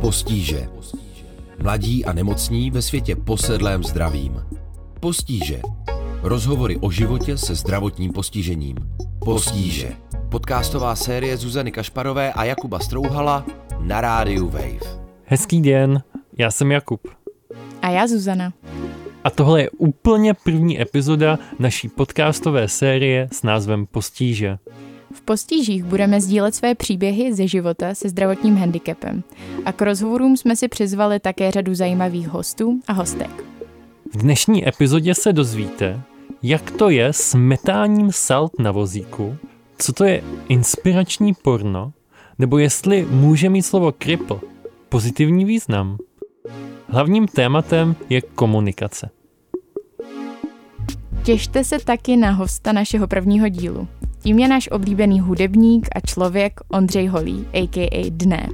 Postíže. Mladí a nemocní ve světě posedlém zdravím. Postíže. Rozhovory o životě se zdravotním postižením. Postíže. Podcastová série Zuzany Kašparové a Jakuba Strouhala na rádiu Wave. Hezký den, já jsem Jakub. A já Zuzana. A tohle je úplně první epizoda naší podcastové série s názvem Postíže. V postížích budeme sdílet své příběhy ze života se zdravotním handicapem. A k rozhovorům jsme si přizvali také řadu zajímavých hostů a hostek. V dnešní epizodě se dozvíte, jak to je s metáním salt na vozíku, co to je inspirační porno, nebo jestli může mít slovo cripple pozitivní význam. Hlavním tématem je komunikace. Těšte se taky na hosta našeho prvního dílu. Tím je náš oblíbený hudebník a člověk Ondřej Holý, a.k.a. Dne.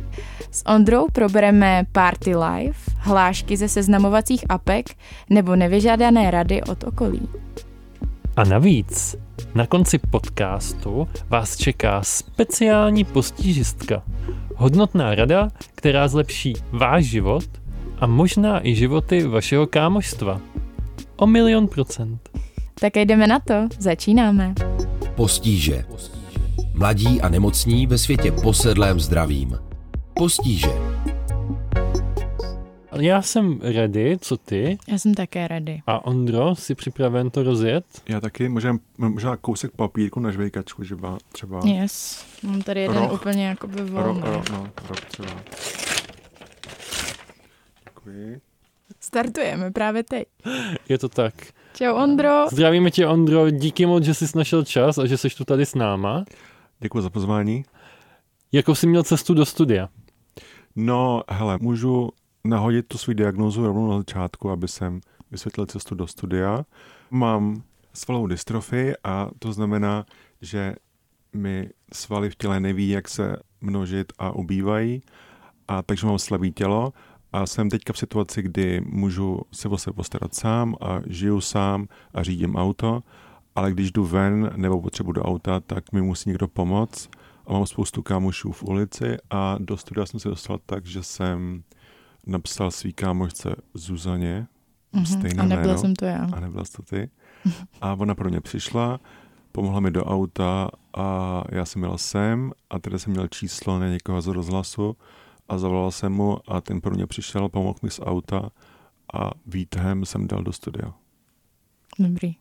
S Ondrou probereme Party Life, hlášky ze seznamovacích apek nebo nevyžádané rady od okolí. A navíc, na konci podcastu vás čeká speciální postižistka. Hodnotná rada, která zlepší váš život a možná i životy vašeho kámoštva. O milion procent. Tak jdeme na to, začínáme. Postíže. Mladí a nemocní ve světě posedlém zdravím. Postíže. Já jsem ready, co ty? Já jsem také ready. A Ondro, jsi připraven to rozjet? Já taky, možná, možná kousek papírku na žvejkačku, že ba, třeba... Yes, mám tady jeden Roh. úplně jakoby volný. ro, no, rok třeba. Děkuji. Startujeme právě teď. Je to tak. Čau Ondro. Zdravíme tě, Ondro, díky moc, že jsi našel čas a že jsi tu tady s náma. Děkuji za pozvání. Jakou jsi měl cestu do studia? No, hele, můžu nahodit tu svou diagnózu rovnou na začátku, aby jsem vysvětlil cestu do studia. Mám svalovou dystrofii a to znamená, že mi svaly v těle neví, jak se množit a ubývají, a takže mám slabý tělo a jsem teďka v situaci, kdy můžu se o sebe postarat sám a žiju sám a řídím auto, ale když jdu ven nebo potřebuji do auta, tak mi musí někdo pomoct a mám spoustu kámošů v ulici a do studia jsem se dostal tak, že jsem napsal svý kámošce Zuzaně, Mhm, stejné A nebyla jméno. jsem to já. a nebyla to ty. A ona pro mě přišla, pomohla mi do auta a já jsem jel sem a tady jsem měl číslo na někoho z rozhlasu a zavolal jsem mu a ten pro mě přišel, pomohl mi z auta a výtahem jsem dal do studia. Dobrý.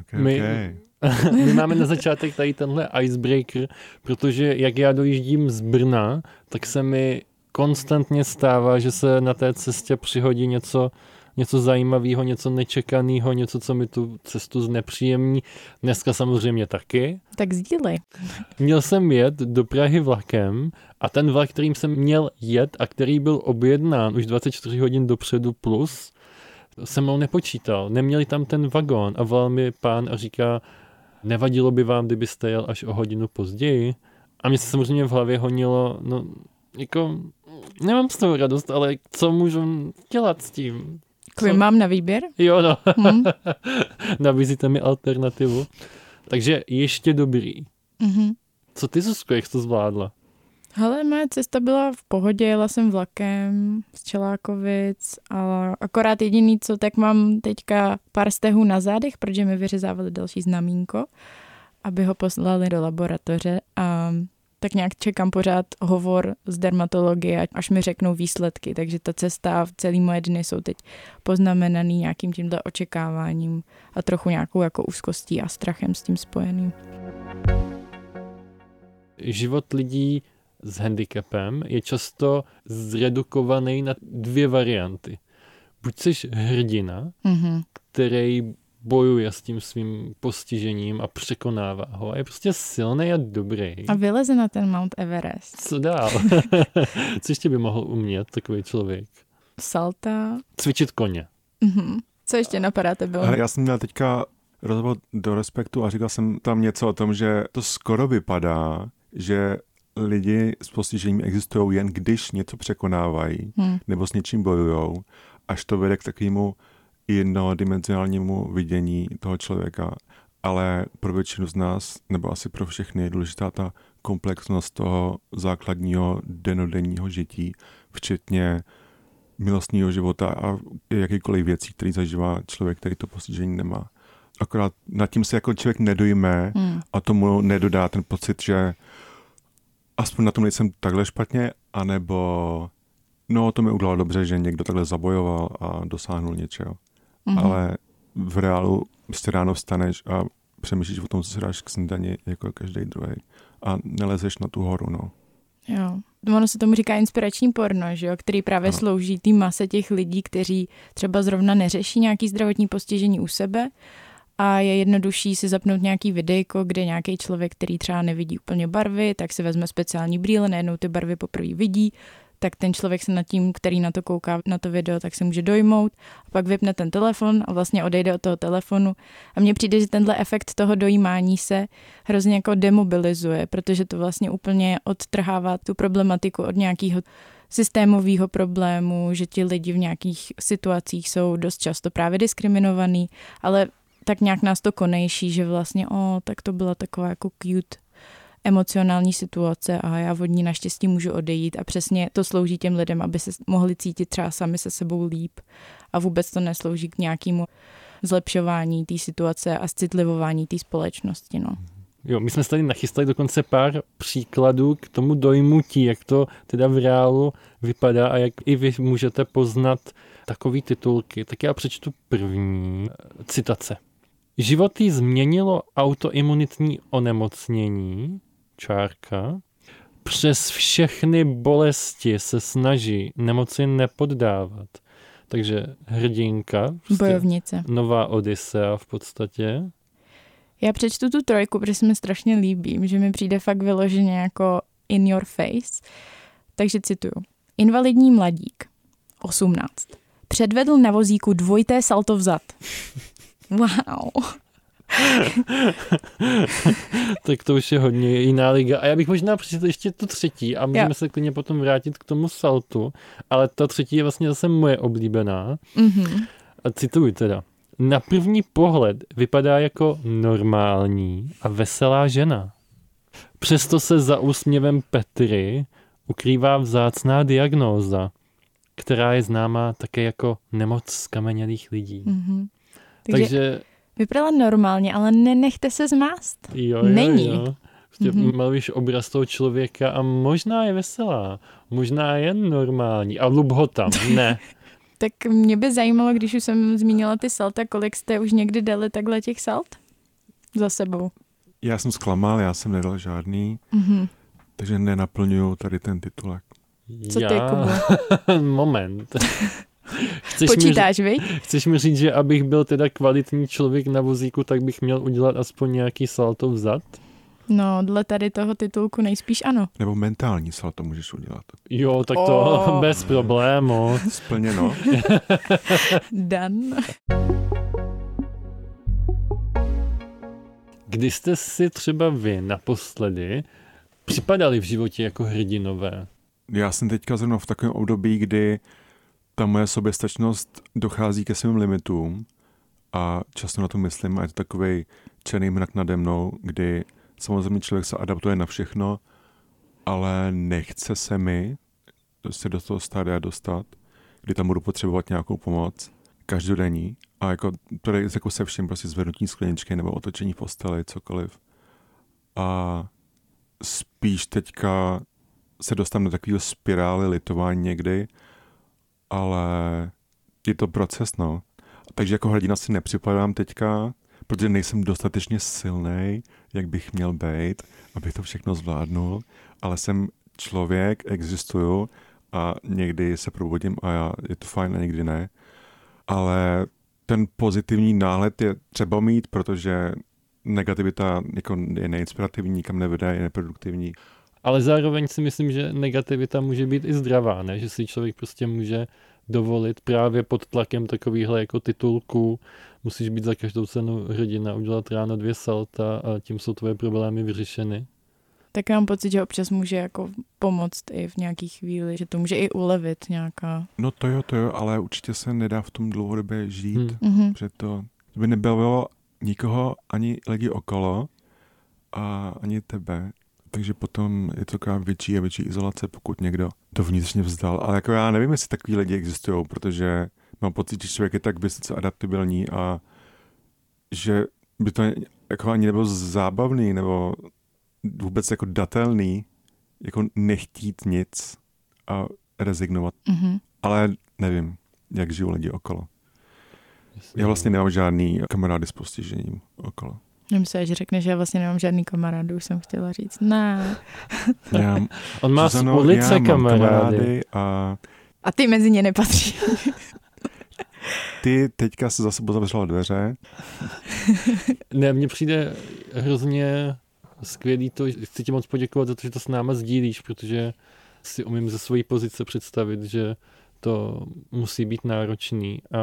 Okay, My- okay. My máme na začátek tady tenhle icebreaker, protože jak já dojíždím z Brna, tak se mi konstantně stává, že se na té cestě přihodí něco, něco zajímavého, něco nečekaného, něco, co mi tu cestu znepříjemní. Dneska samozřejmě taky. Tak sdílej. Měl jsem jet do Prahy vlakem a ten vlak, kterým jsem měl jet a který byl objednán už 24 hodin dopředu plus, se mnou nepočítal. Neměli tam ten vagón a volal mi pán a říká, nevadilo by vám, kdybyste jel až o hodinu později? A mě se samozřejmě v hlavě honilo, no jako nemám z toho radost, ale co můžu dělat s tím? Kvůli mám na výběr? Jo, no, Hm? nabízíte mi alternativu. Takže ještě dobrý. Mhm. Co ty, Zuzko, jak jsi to zvládla? Hele, moje cesta byla v pohodě, jela jsem vlakem z Čelákovic, ale akorát jediný, co tak mám teďka pár stehů na zádech, protože mi vyřezávali další znamínko, aby ho poslali do laboratoře a tak nějak čekám pořád hovor z dermatologie, až mi řeknou výsledky, takže ta cesta v celý moje dny jsou teď poznamenaný nějakým tímhle očekáváním a trochu nějakou jako úzkostí a strachem s tím spojeným. život lidí s handicapem je často zredukovaný na dvě varianty. Buď jsi hrdina, Mhm. který bojuje s tím svým postižením a překonává ho a je prostě silný a dobrý. A vyleze na ten Mount Everest. Co dál? Co ještě by mohl umět takový člověk? Salta. Cvičit koně. Mhm. Co ještě napadá tebe? Ale já jsem měl teďka rozhovor do Respektu a říkal jsem tam něco o tom, že to skoro vypadá, že lidi s postižením existují jen když něco překonávají Hm. nebo s něčím bojují, až to vede k takovému jednodimenzionálnímu vidění toho člověka. ale pro většinu z nás, nebo asi pro všechny, je důležitá ta komplexnost toho základního denodenního žití, včetně milostního života a jakýkoliv věcí, který zažívá člověk, který to postižení nemá. Akorát nad tím se jako člověk nedojme hmm. a tomu nedodá ten pocit, že aspoň na tom nejsem takhle špatně, anebo no to mi udělalo dobře, že někdo takhle zabojoval a dosáhnul něčeho. Hmm. Ale v reálu prostě ráno vstaneš a přemýšlíš o tom, co si dáš k snídani jako každý druhý a nelezeš na tu horu, no. Jo. Ono se tomu říká inspirační porno, že jo? který právě ano. slouží té mase těch lidí, kteří třeba zrovna neřeší nějaký zdravotní postižení u sebe a je jednodušší si zapnout nějaký videjko, kde nějaký člověk, který třeba nevidí úplně barvy, tak si vezme speciální brýle, najednou ty barvy poprvé vidí, tak ten člověk se nad tím, který na to kouká, na to video, tak se může dojmout a pak vypne ten telefon a vlastně odejde od toho telefonu. A mně přijde, že tenhle efekt toho dojímání se hrozně jako demobilizuje, protože to vlastně úplně odtrhává tu problematiku od nějakého systémového problému, že ti lidi v nějakých situacích jsou dost často právě diskriminovaný, ale tak nějak nás to konejší, že vlastně, o, tak to byla taková jako cute emocionální situace a já od ní naštěstí můžu odejít a přesně to slouží těm lidem, aby se mohli cítit třeba sami se sebou líp a vůbec to neslouží k nějakému zlepšování té situace a citlivování té společnosti. No. Jo, my jsme se tady nachystali dokonce pár příkladů k tomu dojmutí, jak to teda v reálu vypadá a jak i vy můžete poznat takový titulky. Tak já přečtu první citace. Život jí změnilo autoimunitní onemocnění, čárka, přes všechny bolesti se snaží nemoci nepoddávat. Takže hrdinka. Prostě Bojovnice. Nová Odisea v podstatě. Já přečtu tu trojku, protože se mi strašně líbí, že mi přijde fakt vyloženě jako in your face. Takže cituju. Invalidní mladík, 18. Předvedl na vozíku dvojité salto vzad. Wow. tak to už je hodně jiná liga. A já bych možná přečetl ještě tu třetí a můžeme jo. se klidně potom vrátit k tomu saltu, ale ta třetí je vlastně zase moje oblíbená. Mm-hmm. A cituji teda. Na první pohled vypadá jako normální a veselá žena. Přesto se za úsměvem Petry ukrývá vzácná diagnóza, která je známá také jako nemoc skamenělých lidí. Mm-hmm. Takže, Takže Vypadala normálně, ale nenechte se zmást. Jo, jo, Není. Jo. Prostě mm-hmm. malíš obraz toho člověka a možná je veselá, možná je normální a lub ho tam, ne. tak mě by zajímalo, když už jsem zmínila ty salta, kolik jste už někdy dali takhle těch salt za sebou? Já jsem zklamal, já jsem nedal žádný, mm-hmm. takže nenaplňuju tady ten titulek. Co ty, Kubo? Moment. Chceš Počítáš, mi, Chceš mi říct, že abych byl teda kvalitní člověk na vozíku, tak bych měl udělat aspoň nějaký salto vzad? No, dle tady toho titulku nejspíš ano. Nebo mentální salto můžeš udělat. Jo, tak to oh. bez problému. Splněno. Dan. Kdy jste si třeba vy naposledy připadali v životě jako hrdinové? Já jsem teďka zrovna v takovém období, kdy ta moje soběstačnost dochází ke svým limitům a často na to myslím a je to takový černý mrak nade mnou, kdy samozřejmě člověk se adaptuje na všechno, ale nechce se mi se do toho stádia dostat, kdy tam budu potřebovat nějakou pomoc každodenní a jako, to je jako se vším prostě zvednutí skleničky nebo otočení v posteli, cokoliv. A spíš teďka se dostanu do takového spirály litování někdy, ale je to proces, no. Takže jako hrdina si nepřipadám teďka, protože nejsem dostatečně silný, jak bych měl být, abych to všechno zvládnul, ale jsem člověk, existuju a někdy se probudím a já, je to fajn a někdy ne. Ale ten pozitivní náhled je třeba mít, protože negativita jako je neinspirativní, nikam nevede, je neproduktivní ale zároveň si myslím, že negativita může být i zdravá, ne? že si člověk prostě může dovolit právě pod tlakem takovýchhle jako titulků, musíš být za každou cenu hrdina, udělat ráno dvě salta a tím jsou tvoje problémy vyřešeny. Tak mám pocit, že občas může jako pomoct i v nějaký chvíli, že to může i ulevit nějaká. No to jo, to jo, ale určitě se nedá v tom dlouhodobě žít, hmm. Mhm. že to by nebylo nikoho, ani lidi okolo a ani tebe. Takže potom je to taková větší a větší izolace, pokud někdo to vnitřně vzdal. Ale jako já nevím, jestli takový lidi existují, protože mám pocit, že člověk je tak vysoce adaptabilní a že by to jako ani nebylo zábavný nebo vůbec jako datelný, jako nechtít nic a rezignovat. Mm-hmm. Ale nevím, jak žijou lidi okolo. Já vlastně nemám žádný kamarády s postižením okolo. Nemyslím, že řekne, že já vlastně nemám žádný kamarád, už jsem chtěla říct. Ne. Já, On má z ulice kamarády. a A ty mezi ně nepatří. ty teďka se zase zavřela dveře. Ne, mně přijde hrozně skvělý to, že chci ti moc poděkovat za to, že to s náma sdílíš, protože si umím ze své pozice představit, že to musí být náročný a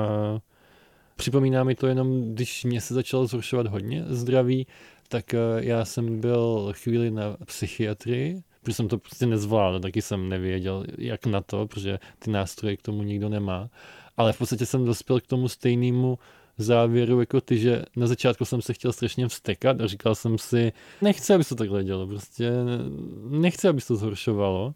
připomíná mi to jenom, když mě se začalo zhoršovat hodně zdraví, tak eh, já jsem byl chvíli na psychiatrii, protože jsem to prostě nezvládl, taky jsem nevěděl, jak na to, protože ty nástroje k tomu nikdo nemá. Ale v podstatě jsem dospěl k tomu stejnému závěru jako ty, že na začátku jsem se chtěl strašně vstekat a říkal jsem si, nechci, aby se to takhle dělo, prostě nechci, aby se to zhoršovalo.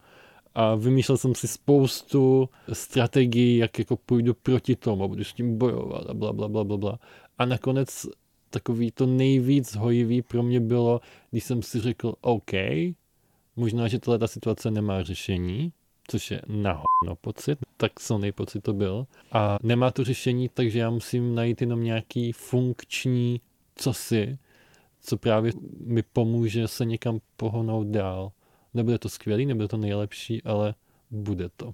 A vymýšlel jsem si spoustu strategií, jak jako půjdu proti tomu, budu s tím bojovat a bla, bla, bla, bla, bla. A nakonec takový to nejvíc hojivý pro mě bylo, když jsem si řekl, OK, možná, že tato situace nemá řešení, což je nahodno pocit, tak silný pocit to byl. A nemá to řešení, takže já musím najít jenom nějaký funkční cosi, co právě mi pomůže se někam pohonout dál. Nebude to skvělý, nebude to nejlepší, ale bude to.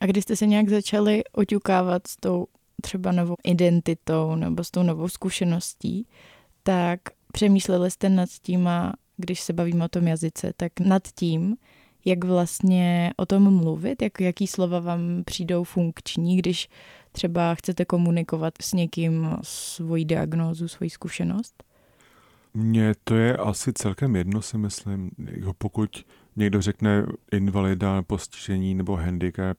A když jste se nějak začali oťukávat s tou třeba novou identitou nebo s tou novou zkušeností, tak přemýšleli jste nad tím, a když se bavíme o tom jazyce, tak nad tím, jak vlastně o tom mluvit, jak, jaký slova vám přijdou funkční, když třeba chcete komunikovat s někým svoji diagnózu, svoji zkušenost? Mně to je asi celkem jedno, si myslím. Jako pokud někdo řekne invalida, postižení nebo handicap,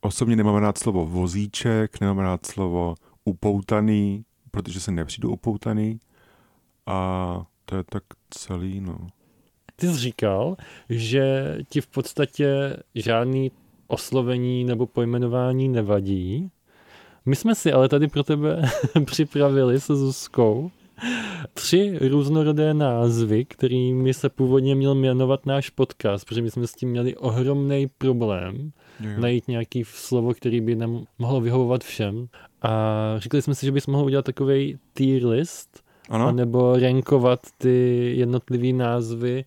osobně nemám rád slovo vozíček, nemám rád slovo upoutaný, protože se nepřijdu upoutaný a to je tak celý, no. Ty jsi říkal, že ti v podstatě žádný oslovení nebo pojmenování nevadí. My jsme si ale tady pro tebe připravili se Zuzkou tři různorodé názvy, kterými se původně měl jmenovat náš podcast, protože my jsme s tím měli ohromný problém Jo, najít nějaký slovo, který by nám mohlo vyhovovat všem. A říkali jsme si, že bychom mohli udělat takový tier list, Ano? nebo rankovat ty jednotlivé názvy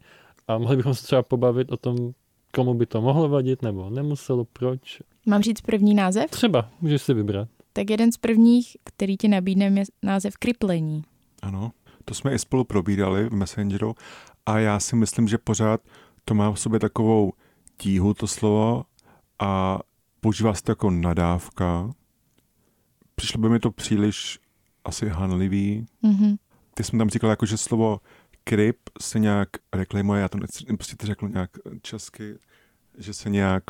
a mohli bychom se třeba pobavit o tom, komu by to mohlo vadit, nebo nemuselo, proč. Mám říct první název? Třeba, můžeš si vybrat. Tak jeden z prvních, který ti nabídnem, je název kryplení. Ano, to jsme i spolu probírali v Messengeru a já si myslím, že pořád to má v sobě takovou tíhu to slovo a používá se to jako nadávka. Přišlo by mi to příliš asi hanlivý. Mhm. Ty jsem tam říkal jako, že slovo kryp se nějak reklamuje, já to nechci, prostě to řekl nějak česky, že se nějak,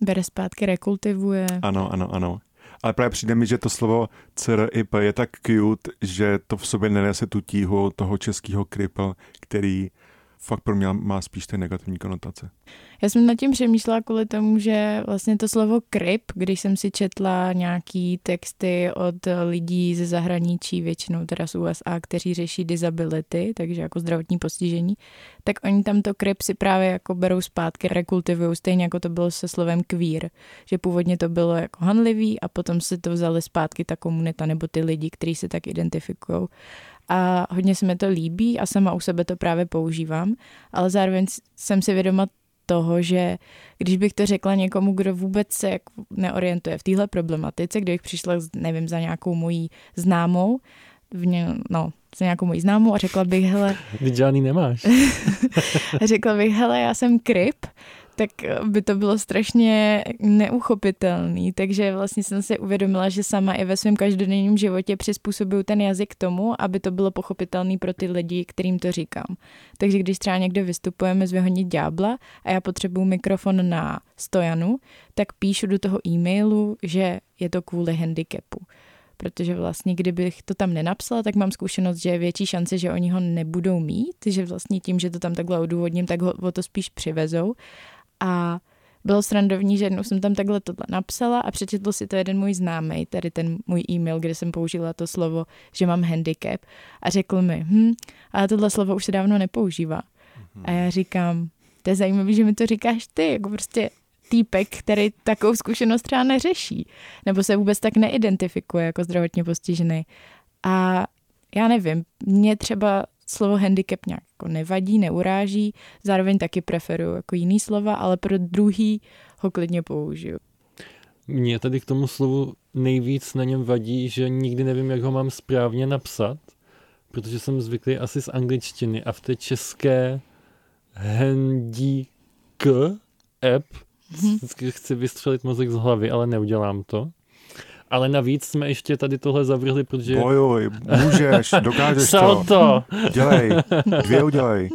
Bere zpátky, rekultivuje. ano, ano, ano. Ale právě přijde mi, že to slovo CRIP je tak cute, že to v sobě nenese tu tíhu toho českého kripl, který fakt pro mě má spíš ty negativní konotace. Já jsem nad tím přemýšlela kvůli tomu, že vlastně to slovo kryp, když jsem si četla nějaký texty od lidí ze zahraničí, většinou teda z USA, kteří řeší disability, takže jako zdravotní postižení, tak oni tam to kryp si právě jako berou zpátky, rekultivují, stejně jako to bylo se slovem queer, že původně to bylo jako hanlivý a potom si to vzali zpátky ta komunita nebo ty lidi, kteří se tak identifikují. A hodně se mi to líbí a sama u sebe to právě používám, ale zároveň jsem si vědoma toho, že když bych to řekla někomu, kdo vůbec se jak neorientuje v téhle problematice, kdybych přišla, nevím, za nějakou mojí známou, v ně, no, za nějakou mojí známou a řekla bych, hele, Ty žádný nemáš. řekla bych, hele, já jsem kryp, tak by to bylo strašně neuchopitelný. Takže vlastně jsem si uvědomila, že sama i ve svém každodenním životě přizpůsobuju ten jazyk tomu, aby to bylo pochopitelný pro ty lidi, kterým to říkám. Takže když třeba někde vystupujeme z Vyhonit ďábla a já potřebuju mikrofon na stojanu, tak píšu do toho e-mailu, že je to kvůli handicapu. protože vlastně kdybych to tam nenapsala, tak mám zkušenost, že je větší šance, že oni ho nebudou mít, že vlastně tím, že to tam takhle odůvodním, tak ho o to spíš přivezou. A bylo srandovní, že jednou jsem tam takhle tohle napsala a přečetl si to jeden můj známý, tady ten můj e-mail, kde jsem použila to slovo, že mám handicap a řekl mi, hm, ale tohle slovo už se dávno nepoužívá. A já říkám, to je zajímavé, že mi to říkáš ty, jako prostě týpek, který takovou zkušenost třeba neřeší, nebo se vůbec tak neidentifikuje jako zdravotně postižený. A já nevím, mě třeba slovo handicap nějak jako nevadí, neuráží, zároveň taky preferuju jako jiný slova, ale pro druhý ho klidně použiju. Mně tady k tomu slovu nejvíc na něm vadí, že nikdy nevím, jak ho mám správně napsat, protože jsem zvyklý asi z angličtiny a v té české handicap app hmm. chci vystřelit mozek z hlavy, ale neudělám to. Ale navíc jsme ještě tady tohle zavrhli, protože... Bojuj, můžeš, dokážeš to. to. Dělej, dvě udělej.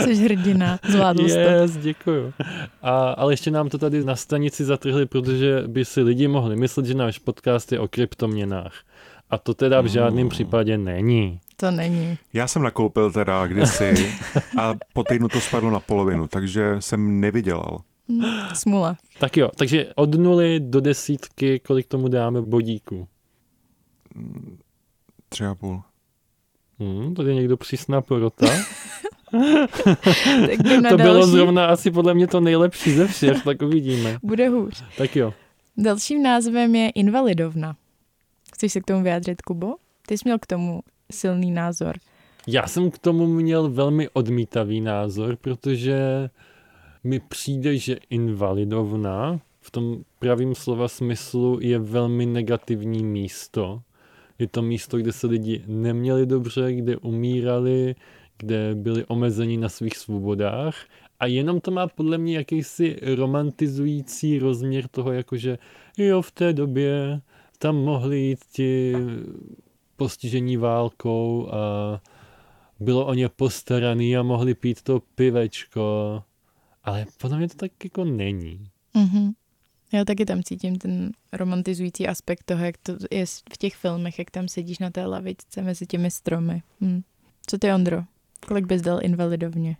Jsi hrdina, zvládl yes, to. děkuju. A, ale ještě nám to tady na stanici zatrhli, protože by si lidi mohli myslet, že náš podcast je o kryptoměnách. A to teda v žádném hmm. případě není. To není. Já jsem nakoupil teda kdysi a po týdnu to spadlo na polovinu, takže jsem nevydělal. Smula. Tak jo, takže od nuly do desítky, kolik tomu dáme bodíku? Tři a půl. Hmm, tady je někdo přísná porota. tak to další... bylo zrovna asi podle mě to nejlepší ze všech, tak uvidíme. Bude hůř. Tak jo. Dalším názvem je invalidovna. Chceš se k tomu vyjádřit, Kubo? Ty jsi měl k tomu silný názor. Já jsem k tomu měl velmi odmítavý názor, protože mi přijde, že invalidovna v tom pravým slova smyslu je velmi negativní místo. Je to místo, kde se lidi neměli dobře, kde umírali, kde byli omezeni na svých svobodách a jenom to má podle mě jakýsi romantizující rozměr toho, jakože jo, v té době tam mohli jít ti postižení válkou a bylo o ně postaraný a mohli pít to pivečko ale podle mě to tak jako není. Mm-hmm. Já taky tam cítím ten romantizující aspekt toho, jak to je v těch filmech, jak tam sedíš na té lavičce mezi těmi stromy. Hm. Co ty, Ondro? Kolik bys dal invalidovně?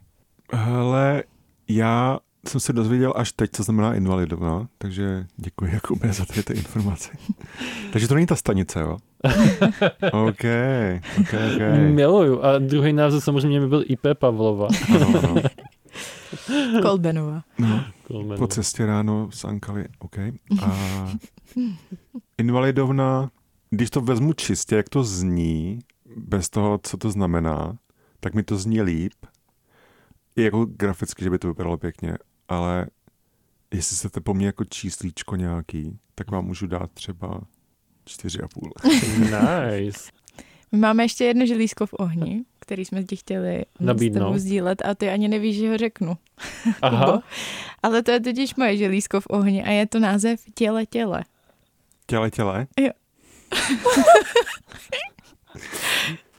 Hele, já jsem se dozvěděl až teď, co znamená invalidovna, takže děkuji Jakube za ty informace. takže to není ta stanice, jo? OK, OK, OK. Miluju. A druhý název samozřejmě by byl IP Pavlova. ano, ano. Kolbenova. No, Kolbenova. po cestě ráno s Ankali, OK. A invalidovna, když to vezmu čistě, jak to zní, bez toho, co to znamená, tak mi to zní líp. I jako graficky, že by to vypadalo pěkně, ale jestli chcete po mně jako číslíčko nějaký, tak vám můžu dát třeba čtyři a půl. nice. My máme ještě jedno želízko v ohni, který jsme ti chtěli Nabídnout. s sdílet a ty ani nevíš, že ho řeknu. Aha. Ale to je totiž moje želízko v ohni a je to název Těle těle. Těle těle? Jo.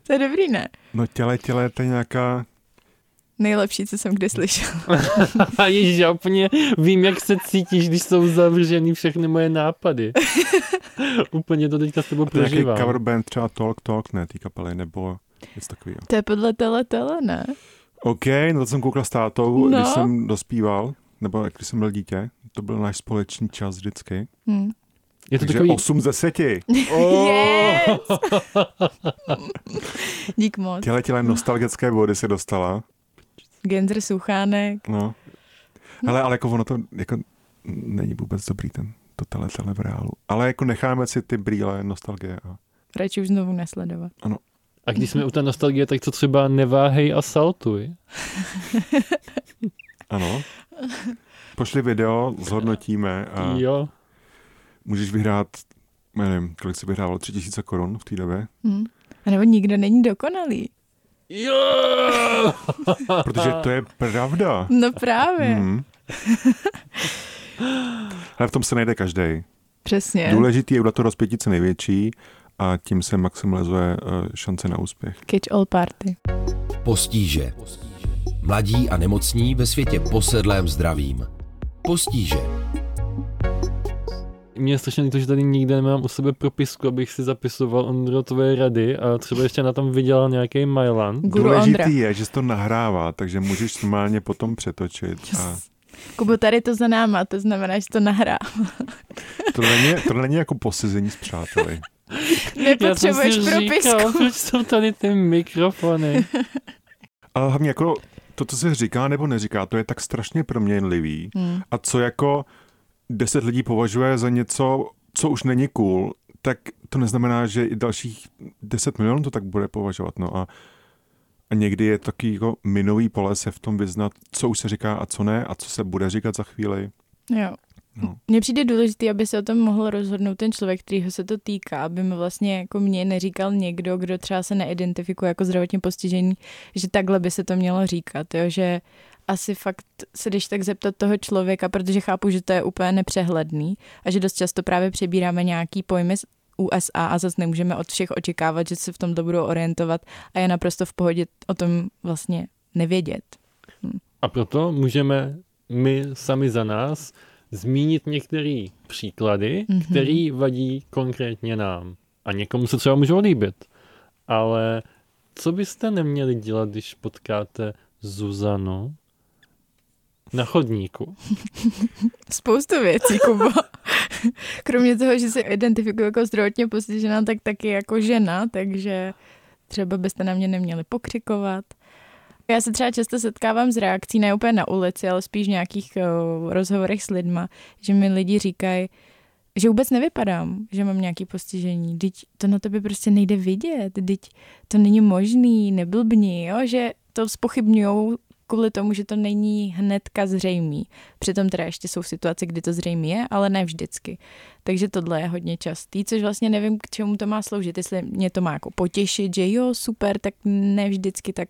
to je dobrý, ne? No těle těle to je nějaká Nejlepší, co jsem kdy slyšel. Ježiš, já úplně vím, jak se cítíš, když jsou zavřený všechny moje nápady. úplně to teďka s tebou prožívám. To je cover band třeba Talk Talk, ne, té kapely, nebo něco takového. To je podle tele tele, ne? OK, no to jsem koukal s tátou, no. když jsem dospíval, nebo když jsem byl dítě. To byl náš společný čas vždycky. Hmm. Je to Takže takový... 8 ze 10. Oh! Yes! Dík moc. Těle těle nostalgické vody se dostala. Gendr Suchánek. No. Hele, ale jako ono to jako není vůbec dobrý ten to tele, tele v reálu. Ale jako necháme si ty brýle nostalgie. A... Radši už znovu nesledovat. Ano. A když jsme u té nostalgie, tak to třeba neváhej a saltuj. ano. Pošli video, zhodnotíme a jo. můžeš vyhrát, nevím, kolik se vyhrávalo, tři tisíce korun v té době. Hmm. A nebo nikdo není dokonalý. Jo! Protože to je pravda. No právě. Hmm. Ale v tom se najde každý. Přesně. Důležitý je udělat to rozpětí co největší a tím se maximalizuje eh, šance na úspěch. Catch all party. Postíže. Mladí a nemocní ve světě posedlém zdravím. Postíže. Mě je strašně líto, že tady nikde nemám u sebe propisku, abych si zapisoval Ondro tvoje rady a třeba ještě na tom vydělal nějaký Mailan. Důležitý je, že se to nahrává, takže můžeš normálně potom přetočit. A Kubo, tady to za náma, to znamená, že to nahrá. to, není, to není jako posezení s přáteli. Nepotřebuješ Já jsem si propisku. říkal, proč jsou tady ty mikrofony? Ale hlavně jako to, co se říká nebo neříká, to je tak strašně proměnlivý. Hmm. A co jako deset lidí považuje za něco, co už není cool, tak to neznamená, že i dalších 10 milionů to tak bude považovat. No a, a někdy je taky jako minový pole se v tom vyznat, co už se říká a co ne a co se bude říkat za chvíli. Jo. No. Mně přijde důležité, aby se o tom mohl rozhodnout ten člověk, kterýho se to týká, aby mi vlastně jako mě neříkal někdo, kdo třeba se neidentifikuje jako zdravotně postižený, že takhle by se to mělo říkat, jo? že asi fakt se když tak zeptat toho člověka, protože chápu, že to je úplně nepřehledný a že dost často právě přebíráme nějaký pojmy z USA a zase nemůžeme od všech očekávat, že se v tomto budou orientovat a je naprosto v pohodě o tom vlastně nevědět. A proto můžeme my sami za nás zmínit některé příklady, Mhm. mm-hmm. které vadí konkrétně nám. A někomu se třeba můžou líbit. Ale co byste neměli dělat, když potkáte Zuzanu na chodníku? Spoustu věcí, Kubo. Kromě toho, že se identifikuje jako zdravotně postižená, tak taky jako žena, takže třeba byste na mě neměli pokřikovat. Já se třeba často setkávám s reakcí, ne úplně na ulici, ale spíš v nějakých uh, rozhovorech s lidma, že mi lidi říkají, že vůbec nevypadám, že mám nějaký postižení. Teď to na tebe prostě nejde vidět, teď to není možný, neblbni, jo? že to spochybňují kvůli tomu, že to není hnedka zřejmý. Přitom teda ještě jsou situace, kdy to zřejmě je, ale ne vždycky. Takže tohle je hodně častý, což vlastně nevím, k čemu to má sloužit. Jestli mě to má jako potěšit, že jo, super, tak ne vždycky tak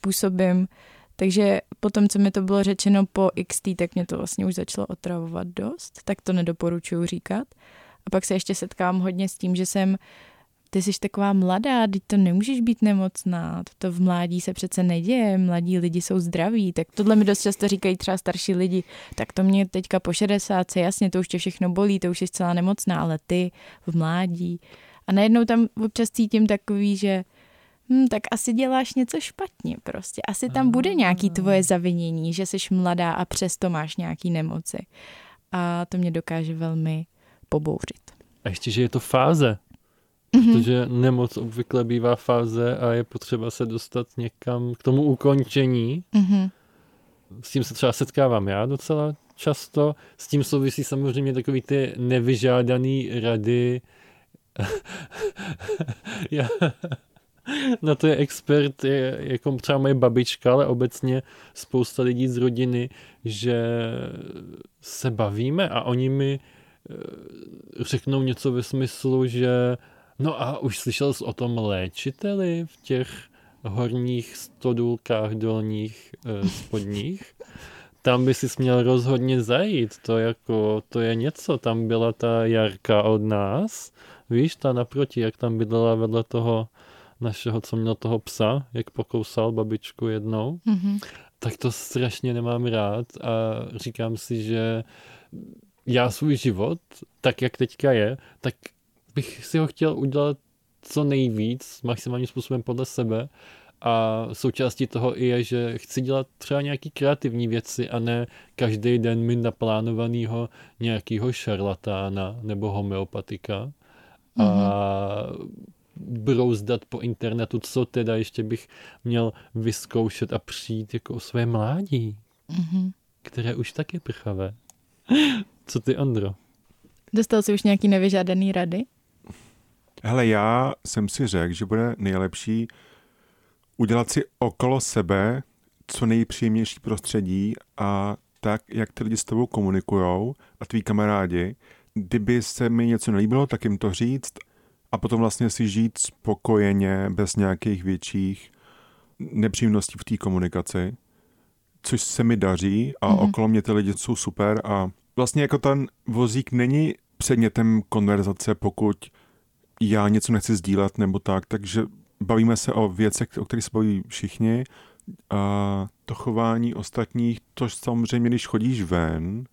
působím. Takže potom, co mi to bylo řečeno po XT, tak mě to vlastně už začalo otravovat dost, tak to nedoporučuju říkat. A pak se ještě setkám hodně s tím, že jsem ty jsi taková mladá, teď to nemůžeš být nemocná, to v mládí se přece neděje, mladí lidi jsou zdraví, tak tohle mi dost často říkají třeba starší lidi, tak to mě teďka po 60, jasně, to už tě všechno bolí, to už je celá nemocná, ale ty v mládí. A najednou tam občas cítím takový, že hm, tak asi děláš něco špatně prostě, asi tam bude nějaký tvoje zavinění, že jsi mladá a přesto máš nějaký nemoci. A to mě dokáže velmi pobouřit. A ještě, že je to fáze. Mhm. Protože nemoc obvykle bývá fáze a je potřeba se dostat někam k tomu ukončení. Mhm. S tím se třeba setkávám já docela často. S tím souvisí samozřejmě takový ty nevyžádaný rady. já, na to je expert, je, jako třeba moje babička, ale obecně spousta lidí z rodiny, že se bavíme a oni mi eh, řeknou něco ve smyslu, že no a už slyšel jsi o tom léčiteli v těch horních stodůlkách, dolních, eh, spodních? Tam by si měl rozhodně zajít, to jako, to je něco, tam byla ta Jarka od nás, víš, ta naproti, jak tam bydlela vedle toho našeho, co měl toho psa, jak pokousal babičku jednou, Mhm. tak to strašně nemám rád a říkám si, že já svůj život, tak jak teďka je, tak bych si ho chtěl udělat co nejvíc, maximálním způsobem podle sebe a součástí toho i je, že chci dělat třeba nějaký kreativní věci a ne každý den mít naplánovanýho nějakýho šarlatána nebo homeopatika a brouzdat po internetu, co teda ještě bych měl vyzkoušet a přijít jako o své mládí, Mhm. které už tak je prchavé. Co ty, Andro? Dostal jsi už nějaký nevyžádaný rady? Hele, já jsem si řekl, že bude nejlepší udělat si okolo sebe co nejpříjemnější prostředí a tak, jak ty lidi s tebou komunikujou a tví kamarádi. Kdyby se mi něco nelíbilo, tak jim to říct a potom vlastně si žít spokojeně, bez nějakých větších nepříjemností v té komunikaci, což se mi daří a Mhm. mm-hmm. okolo mě ty lidi jsou super a vlastně jako ten vozík není předmětem konverzace, pokud já něco nechci sdílet nebo tak, takže bavíme se o věcech, o kterých se baví všichni a to chování ostatních, to samozřejmě, když chodíš ven,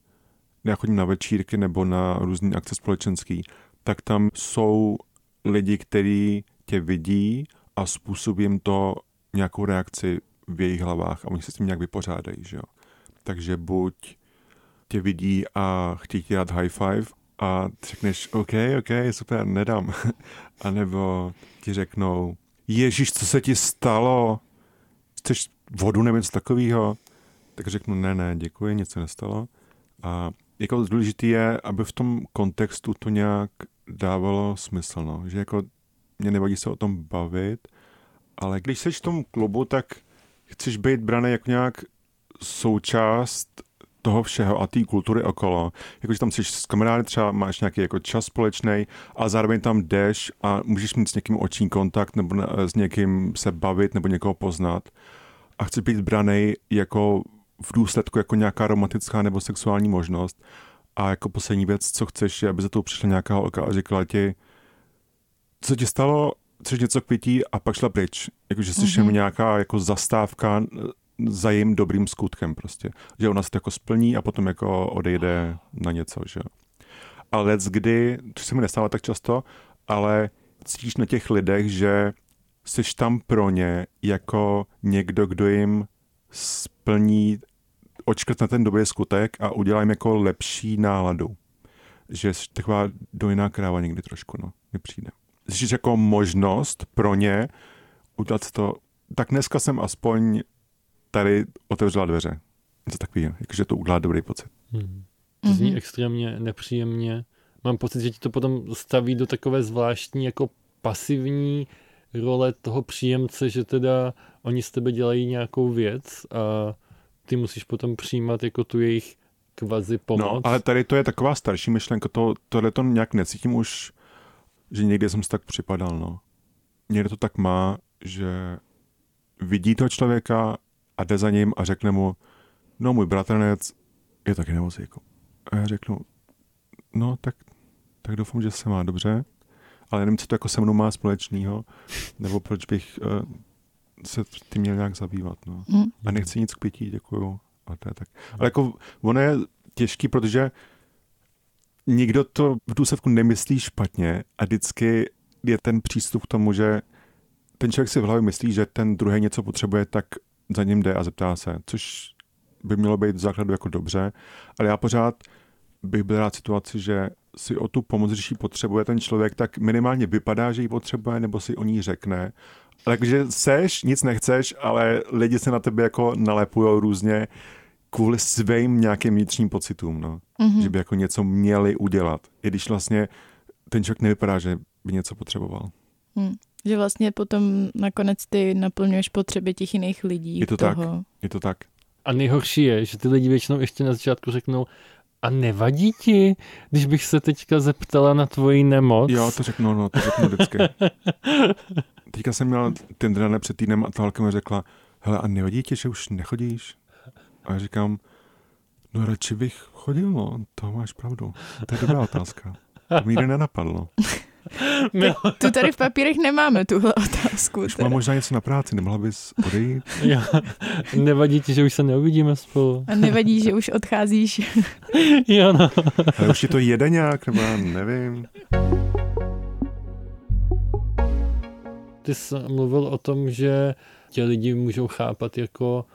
já chodím na večírky nebo na různé akce společenský, tak tam jsou lidi, kteří tě vidí a způsobí jim to nějakou reakci v jejich hlavách a oni se s tím nějak vypořádají, že jo. Takže buď tě vidí a chtějí ti dát high five a řekneš, OK, OK, super, nedám. a nebo ti řeknou, Ježíš, co se ti stalo? Chceš vodu nebo něco takového? Tak řeknu, ne, ne, děkuji, nic se nestalo. A jako důležité je, aby v tom kontextu to nějak dávalo smysl, no. že jako mě nevadí se o tom bavit, ale když jsi v tom klubu, tak chceš být braný jako nějak součást toho všeho a té kultury okolo. Jakože tam jsi s kamarády, třeba máš nějaký jako čas společný a zároveň tam jdeš a můžeš mít s někým oční kontakt nebo s někým se bavit nebo někoho poznat a chci být braný jako v důsledku jako nějaká romantická nebo sexuální možnost a jako poslední věc, co chceš, je, aby za to přišla nějaká holka a říkala ti, co ti stalo, chceš něco k pití a pak šla pryč. Jakože jsi mm-hmm. nějaká jako zastávka za jejím dobrým skutkem prostě. Že ona se to jako splní a potom jako odejde na něco, že Ale kdy, to se mi nestává tak často, ale cítíš na těch lidech, že jsi tam pro ně jako někdo, kdo jim splní na ten dobrý skutek a udělá jim jako lepší náladu. Že jsi taková dojná kráva někdy trošku, no, mi přijde. Jsi jako možnost pro ně udělat to, tak dneska jsem aspoň tady otevřela dveře. Něco takového, jakože to udělá dobrý pocit. Hmm. To zní mm-hmm. extrémně nepříjemně. Mám pocit, že ti to potom staví do takové zvláštní jako pasivní role toho příjemce, že teda oni z tebe dělají nějakou věc a ty musíš potom přijímat jako tu jejich kvazi pomoc. No, ale tady to je taková starší myšlenka, to, tohle to nějak necítím už, že někdy jsem si tak připadal, no. Někde to tak má, že vidí toho člověka a jde za ním a řekne mu, no můj bratranec je taky nevozíku. A já řeknu, no tak, tak doufám, že se má dobře, ale nevím, co to jako se mnou má společného, nebo proč bych uh, se tím měl nějak zabývat. No. Mm. A nechci nic k pití, děkuju. A to je tak. Ale jako ono je těžký, protože nikdo to v důsledku nemyslí špatně a vždycky je ten přístup k tomu, že ten člověk si v hlavě myslí, že ten druhý něco potřebuje, tak za ním jde a zeptá se, což by mělo být v základu jako dobře, ale já pořád bych byl rád situaci, že si o tu pomoc, když ji potřebuje ten člověk, tak minimálně vypadá, že ji potřebuje, nebo si o ní řekne. Takže seš, nic nechceš, ale lidi se na tebe jako nalepují různě kvůli svým nějakým vnitřním pocitům, no. Mm-hmm. Že by jako něco měli udělat. I když vlastně ten člověk nevypadá, že by něco potřeboval. Mm. Že vlastně potom nakonec ty naplňuješ potřeby těch jiných lidí. Je to toho. tak, je to tak. A nejhorší je, že ty lidi většinou ještě na začátku řeknou, a nevadí ti, když bych se teďka zeptala na tvoji nemoc? Jo, to řeknu, no, to řeknu vždycky. Teďka jsem měl Tinder před týdnem a ta holka mi řekla, hele, a nevadí ti, že už nechodíš? A já říkám, no radši bych chodil, no, to máš pravdu. To je dobrá otázka. To mi nenapadlo. My... Tu tady v papírech nemáme tuhle otázku. Už mám možná něco na práci, nemohla bys odejít? Jo. Nevadí ti, že už se neuvidíme spolu. A nevadí, že už odcházíš. jo, no. Ale už ti to jede nějak, nebo já nevím. Ty jsi mluvil o tom, že tě lidi můžou chápat jako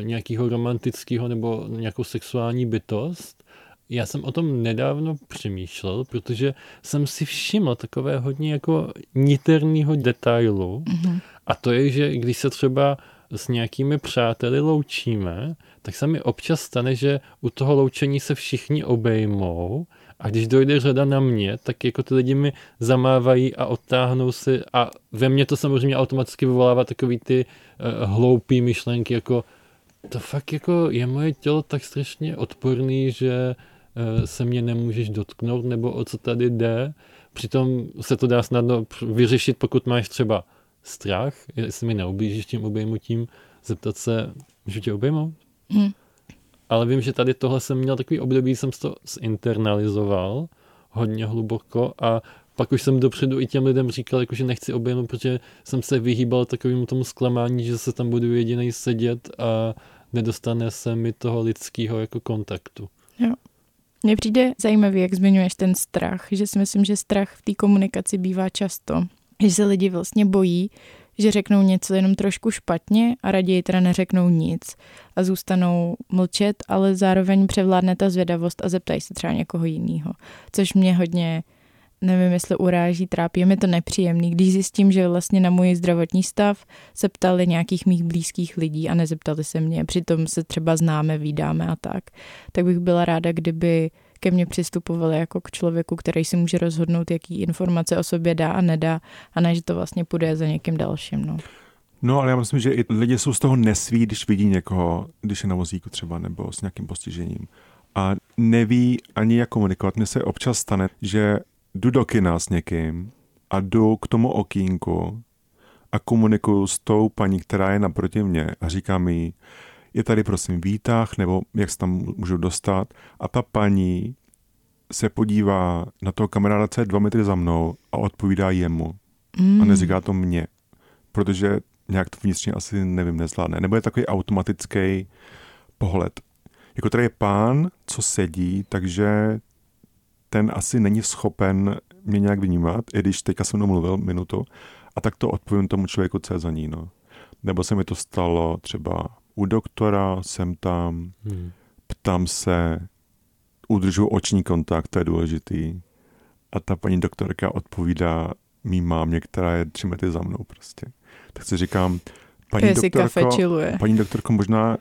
eh, nějakého romantického nebo nějakou sexuální bytost. Já jsem o tom nedávno přemýšlel, protože jsem si všiml takové hodně jako niterného detailu. Mm-hmm. a to je, že když se třeba s nějakými přáteli loučíme, tak se mi občas stane, že u toho loučení se všichni obejmou. A když dojde řada na mě, tak jako ty lidi mi zamávají a odtáhnou si a ve mně to samozřejmě automaticky vyvolává takový ty uh, hloupý myšlenky, jako to fakt jako je moje tělo tak strašně odporný, že se mě nemůžeš dotknout, nebo o co tady jde. Přitom se to dá snadno vyřešit, pokud máš třeba strach, jestli mi neublížíš tím obejmutím, zeptat se, můžu tě obejmout? Hmm. Ale vím, že tady tohle jsem měl takový období, jsem to zinternalizoval hodně hluboko a pak už jsem dopředu i těm lidem říkal, jako, že nechci obejmout, protože jsem se vyhýbal takovému tomu zklamání, že se tam budu jediný sedět a nedostane se mi toho lidského jako kontaktu. Mně přijde zajímavý, jak zmiňuješ ten strach, že si myslím, že strach v té komunikaci bývá často, že se lidi vlastně bojí, že řeknou něco jenom trošku špatně a raději teda neřeknou nic a zůstanou mlčet, ale zároveň převládne ta zvědavost a zeptají se třeba někoho jiného, což mě hodně nevím, jestli uráží, trápí, je mi to nepříjemný, když zjistím, že vlastně na můj zdravotní stav se ptali nějakých mých blízkých lidí a nezeptali se mě, přitom se třeba známe, vydáme a tak, tak bych byla ráda, kdyby ke mně přistupovali jako k člověku, který si může rozhodnout, jaký informace o sobě dá a nedá, a ne, že to vlastně půjde za někým dalším. No. No, ale já myslím, že i lidi jsou z toho nesví, když vidí někoho, když je na vozíku třeba, nebo s nějakým postižením. A neví ani jak komunikovat. Mně se občas stane, že jdu do kina s někým a jdu k tomu okýnku a komunikuju s tou paní, která je naproti mě a říká mi, je tady prosím výtah, nebo jak se tam můžu dostat. A ta paní se podívá na toho kamaráda, co je dva metry za mnou a odpovídá jemu. Mm. A neříká to mně. Protože nějak to vnitřně asi, nevím, nezvládne. Nebo je takový automatický pohled. Jako tady je pán, co sedí, takže ten asi není schopen mě nějak vnímat, i když teďka jsem mnou mluvil minutu, a tak to odpovím tomu člověku, co je za ní. No. Nebo se mi to stalo třeba u doktora, jsem tam, hmm. ptám se, udržu oční kontakt, to je důležitý. A ta paní doktorka odpovídá mý mámě, která je tři metry za mnou prostě. Tak si říkám, paní doktorko, paní doktorko, možná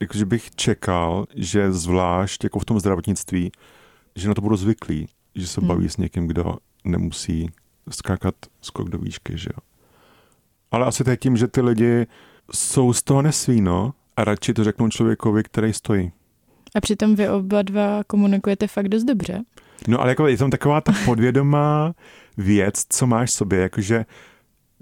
jakože bych čekal, že zvlášť jako v tom zdravotnictví že na to budu zvyklý, že se hmm. baví s někým, kdo nemusí skákat skok do výšky, že jo. Ale asi to je tím, že ty lidi jsou z toho nesvíno a radši to řeknou člověkovi, který stojí. A přitom vy oba dva komunikujete fakt dost dobře. No ale jako je tam taková ta podvědomá věc, co máš v sobě, jakože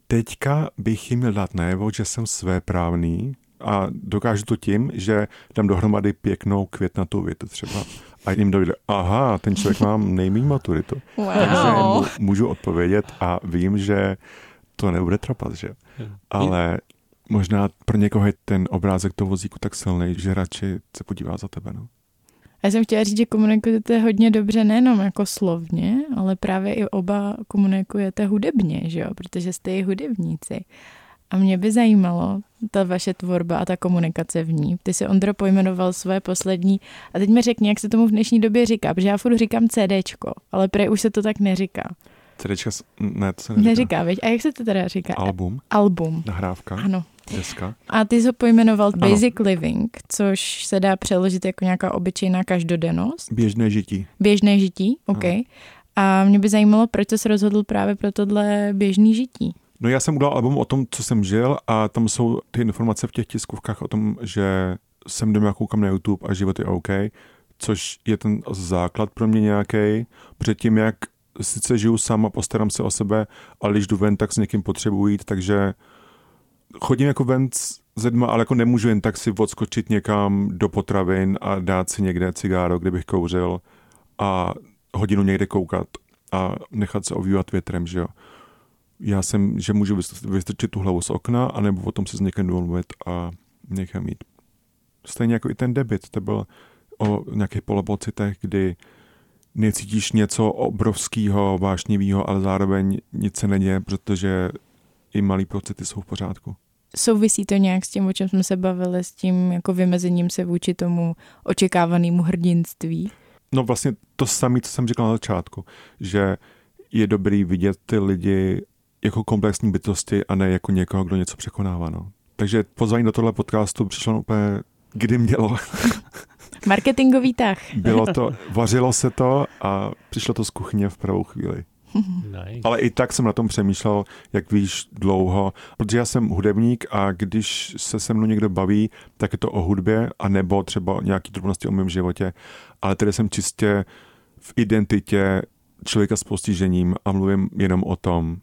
teďka bych jim měl dát najevo, že jsem svéprávný a dokážu to tím, že dám dohromady pěknou květnatou větu třeba a jim dojde, aha, ten člověk má nejméně maturitu. Wow. Takže můžu odpovědět a vím, že to nebude trapat, že? Ale možná pro někoho je ten obrázek toho vozíku tak silný, že radši se podívá za tebe, no. Já jsem chtěla říct, že komunikujete hodně dobře nejenom jako slovně, ale právě i oba komunikujete hudebně, že jo? protože jste i hudebníci. A mě by zajímalo ta vaše tvorba a ta komunikace v ní. Ty si Ondro pojmenoval své poslední a teď mi řekni, jak se tomu v dnešní době říká, protože já furt říkám CDčko, ale prej už se to tak neříká. CDčka, ne, to se neříká. Neříká, veď? A jak se to teda říká? Album. Album. Nahrávka. Ano. Deska. A ty jsi ho pojmenoval ano. Basic Living, což se dá přeložit jako nějaká obyčejná každodennost. Běžné žití. Běžné žití, OK. Ano. A mě by zajímalo, proč jsi rozhodl právě pro tohle běžný žití. No já jsem udělal album o tom, co jsem žil a tam jsou ty informace v těch tiskovkách o tom, že jsem doma koukám na YouTube a život je OK, což je ten základ pro mě nějaký. Předtím, jak sice žiju sám a postarám se o sebe, ale když jdu ven, tak s někým potřebuji jít, takže chodím jako ven s lidma, ale jako nemůžu jen tak si odskočit někam do potravin a dát si někde cigáro, kdybych kouřil a hodinu někde koukat a nechat se ovývat větrem, že jo já jsem, že můžu vystrčit tu hlavu z okna, anebo o tom se s někým domluvit a někam jít. Stejně jako i ten debit, to byl o nějakých polopocitech, kdy necítíš něco obrovského, vášnivého, ale zároveň nic se neděje, protože i malý pocity jsou v pořádku. Souvisí to nějak s tím, o čem jsme se bavili, s tím jako vymezením se vůči tomu očekávanému hrdinství? No vlastně to samé, co jsem říkal na začátku, že je dobrý vidět ty lidi jako komplexní bytosti a ne jako někoho, kdo něco překonává. No. Takže pozvání do tohle podcastu přišlo úplně, kdy mělo. Marketingový tah. Bylo to, vařilo se to a přišlo to z kuchyně v pravou chvíli. Nice. Ale i tak jsem na tom přemýšlel, jak víš, dlouho, protože já jsem hudebník a když se se mnou někdo baví, tak je to o hudbě a nebo třeba nějaký drobnosti o mém životě, ale tady jsem čistě v identitě člověka s postižením a mluvím jenom o tom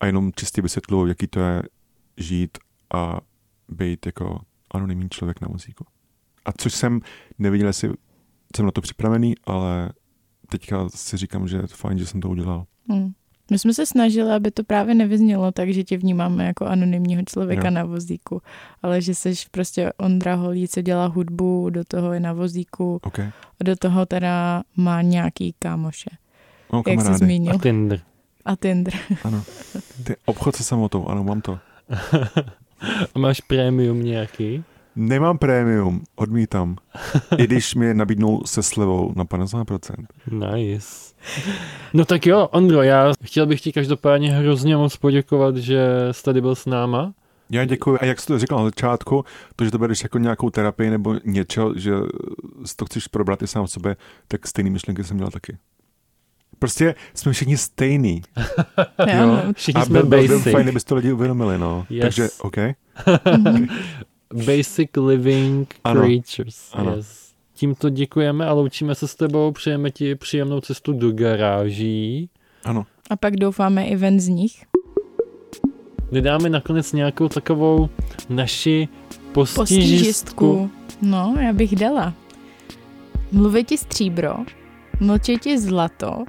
a jenom čistě vysvětluju, jaký to je žít a být jako anonymní člověk na muzíku. A což jsem neviděl, jestli jsem na to připravený, ale teďka si říkám, že je to fajn, že jsem to udělal. Hmm. My jsme se snažili, aby to právě nevyznělo tak, že tě vnímáme jako anonymního člověka Jo. na vozíku, ale že jsi prostě Ondra Holí, co dělá hudbu, do toho je na vozíku, OK. a do toho teda má nějaký kámoše, Mám jak jsi zmínil. A Tinder. A Tinder. Ano. Ty obchod se samotou, ano, mám to. A máš prémium nějaký? Nemám prémium, odmítám. I když mi je nabídnul se slevou na 50%. Nice. No tak jo, Ondro, já chtěl bych ti každopádně hrozně moc poděkovat, že jsi tady byl s náma. Já děkuji. A jak jsi to říkal na začátku, to, že to bereš jako nějakou terapii nebo něco, že to chceš probrat i sám sebe, tak stejné myšlenky jsem měl taky. Prostě jsme všichni stejný. Jo, Všichni A jsme byl, byl, byl basic. fajn, kdyby to lidi uvědomili, no. Yes. Takže, OK. Basic living Ano. creatures. Ano. Yes. Tímto děkujeme a loučíme se s tebou. Přejeme ti příjemnou cestu do garáží. Ano. A pak doufáme i ven z nich. Vydáme nakonec nějakou takovou naši postižistku. Postižistku. No, já bych dala. Mluvit ti stříbro, mlčet ti zlato,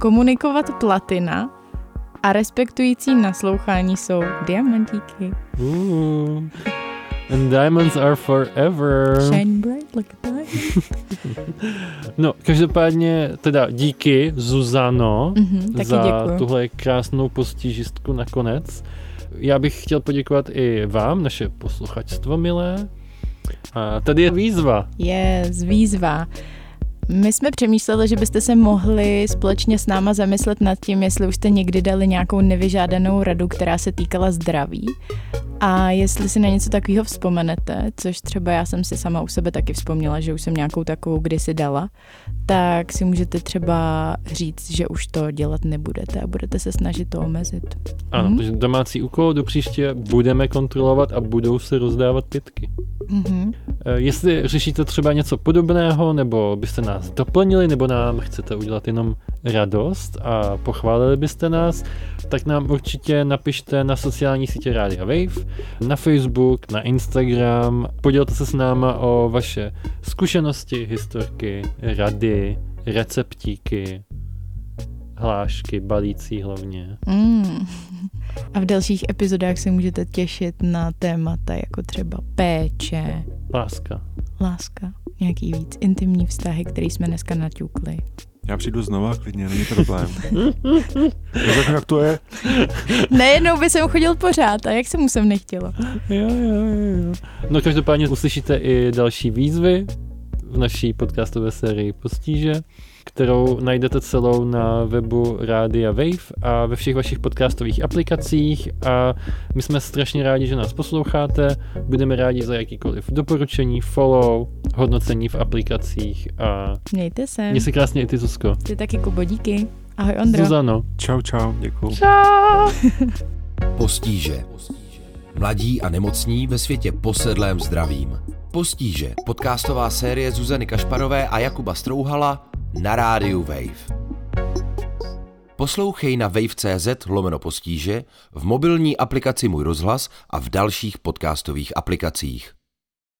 komunikovat platina a respektující naslouchání jsou diamantíky. Ooh. And diamonds are forever. Shine bright like a diamond. No, každopádně teda díky Zuzano Mhm, taky za děkuju. tuhle krásnou postižistku nakonec. Já bych chtěl poděkovat i vám, naše posluchačstvo milé. A tady je výzva. Je z výzva. My jsme přemýšleli, že byste se mohli společně s náma zamyslet nad tím, jestli už jste někdy dali nějakou nevyžádanou radu, která se týkala zdraví. A jestli si na něco takového vzpomenete, což třeba já jsem si sama u sebe taky vzpomněla, že už jsem nějakou takovou kdysi dala, tak si můžete třeba říct, že už to dělat nebudete a budete se snažit to omezit. Ano, Mhm. takže domácí úkol do příště budeme kontrolovat a budou se rozdávat pitky. Mhm. Eh, Jestli řešíte třeba něco podobného, nebo byste nás doplnili, nebo nám chcete udělat jenom radost a pochválili byste nás, tak nám určitě napište na sociální sítě Rádia Wave, na Facebook, na Instagram, podělte se s náma o vaše zkušenosti, historky, rady, receptíky, hlášky, balící hlavně. Mm. A v dalších epizodách se můžete těšit na témata jako třeba péče, Láska. Láska, nějaký víc intimní vztahy, které jsme dneska naťukli. Já přijdu znova, klidně, není problém. Řeknu, jak to je. Nejednou by jsem chodil pořád a jak se mu sem nechtělo. Jo, jo, jo, jo. No každopádně uslyšíte i další výzvy v naší podcastové sérii Postíže, kterou najdete celou na webu Rádia Wave a ve všech vašich podcastových aplikacích a my jsme strašně rádi, že nás posloucháte, budeme rádi za jakýkoliv doporučení, follow, hodnocení v aplikacích a Mějte se. měj se krásně i ty, Zuzko. Ty taky Kubo, díky. Ahoj Ondro. Zuzano. Čau, čau, děkuju. Postíže. Mladí a nemocní ve světě posedlém zdravím. Postíže. Podcastová série Zuzany Kašparové a Jakuba Strouhala na rádiu Wave. Poslouchej na wave.cz lomeno postíže, v mobilní aplikaci Můj rozhlas a v dalších podcastových aplikacích.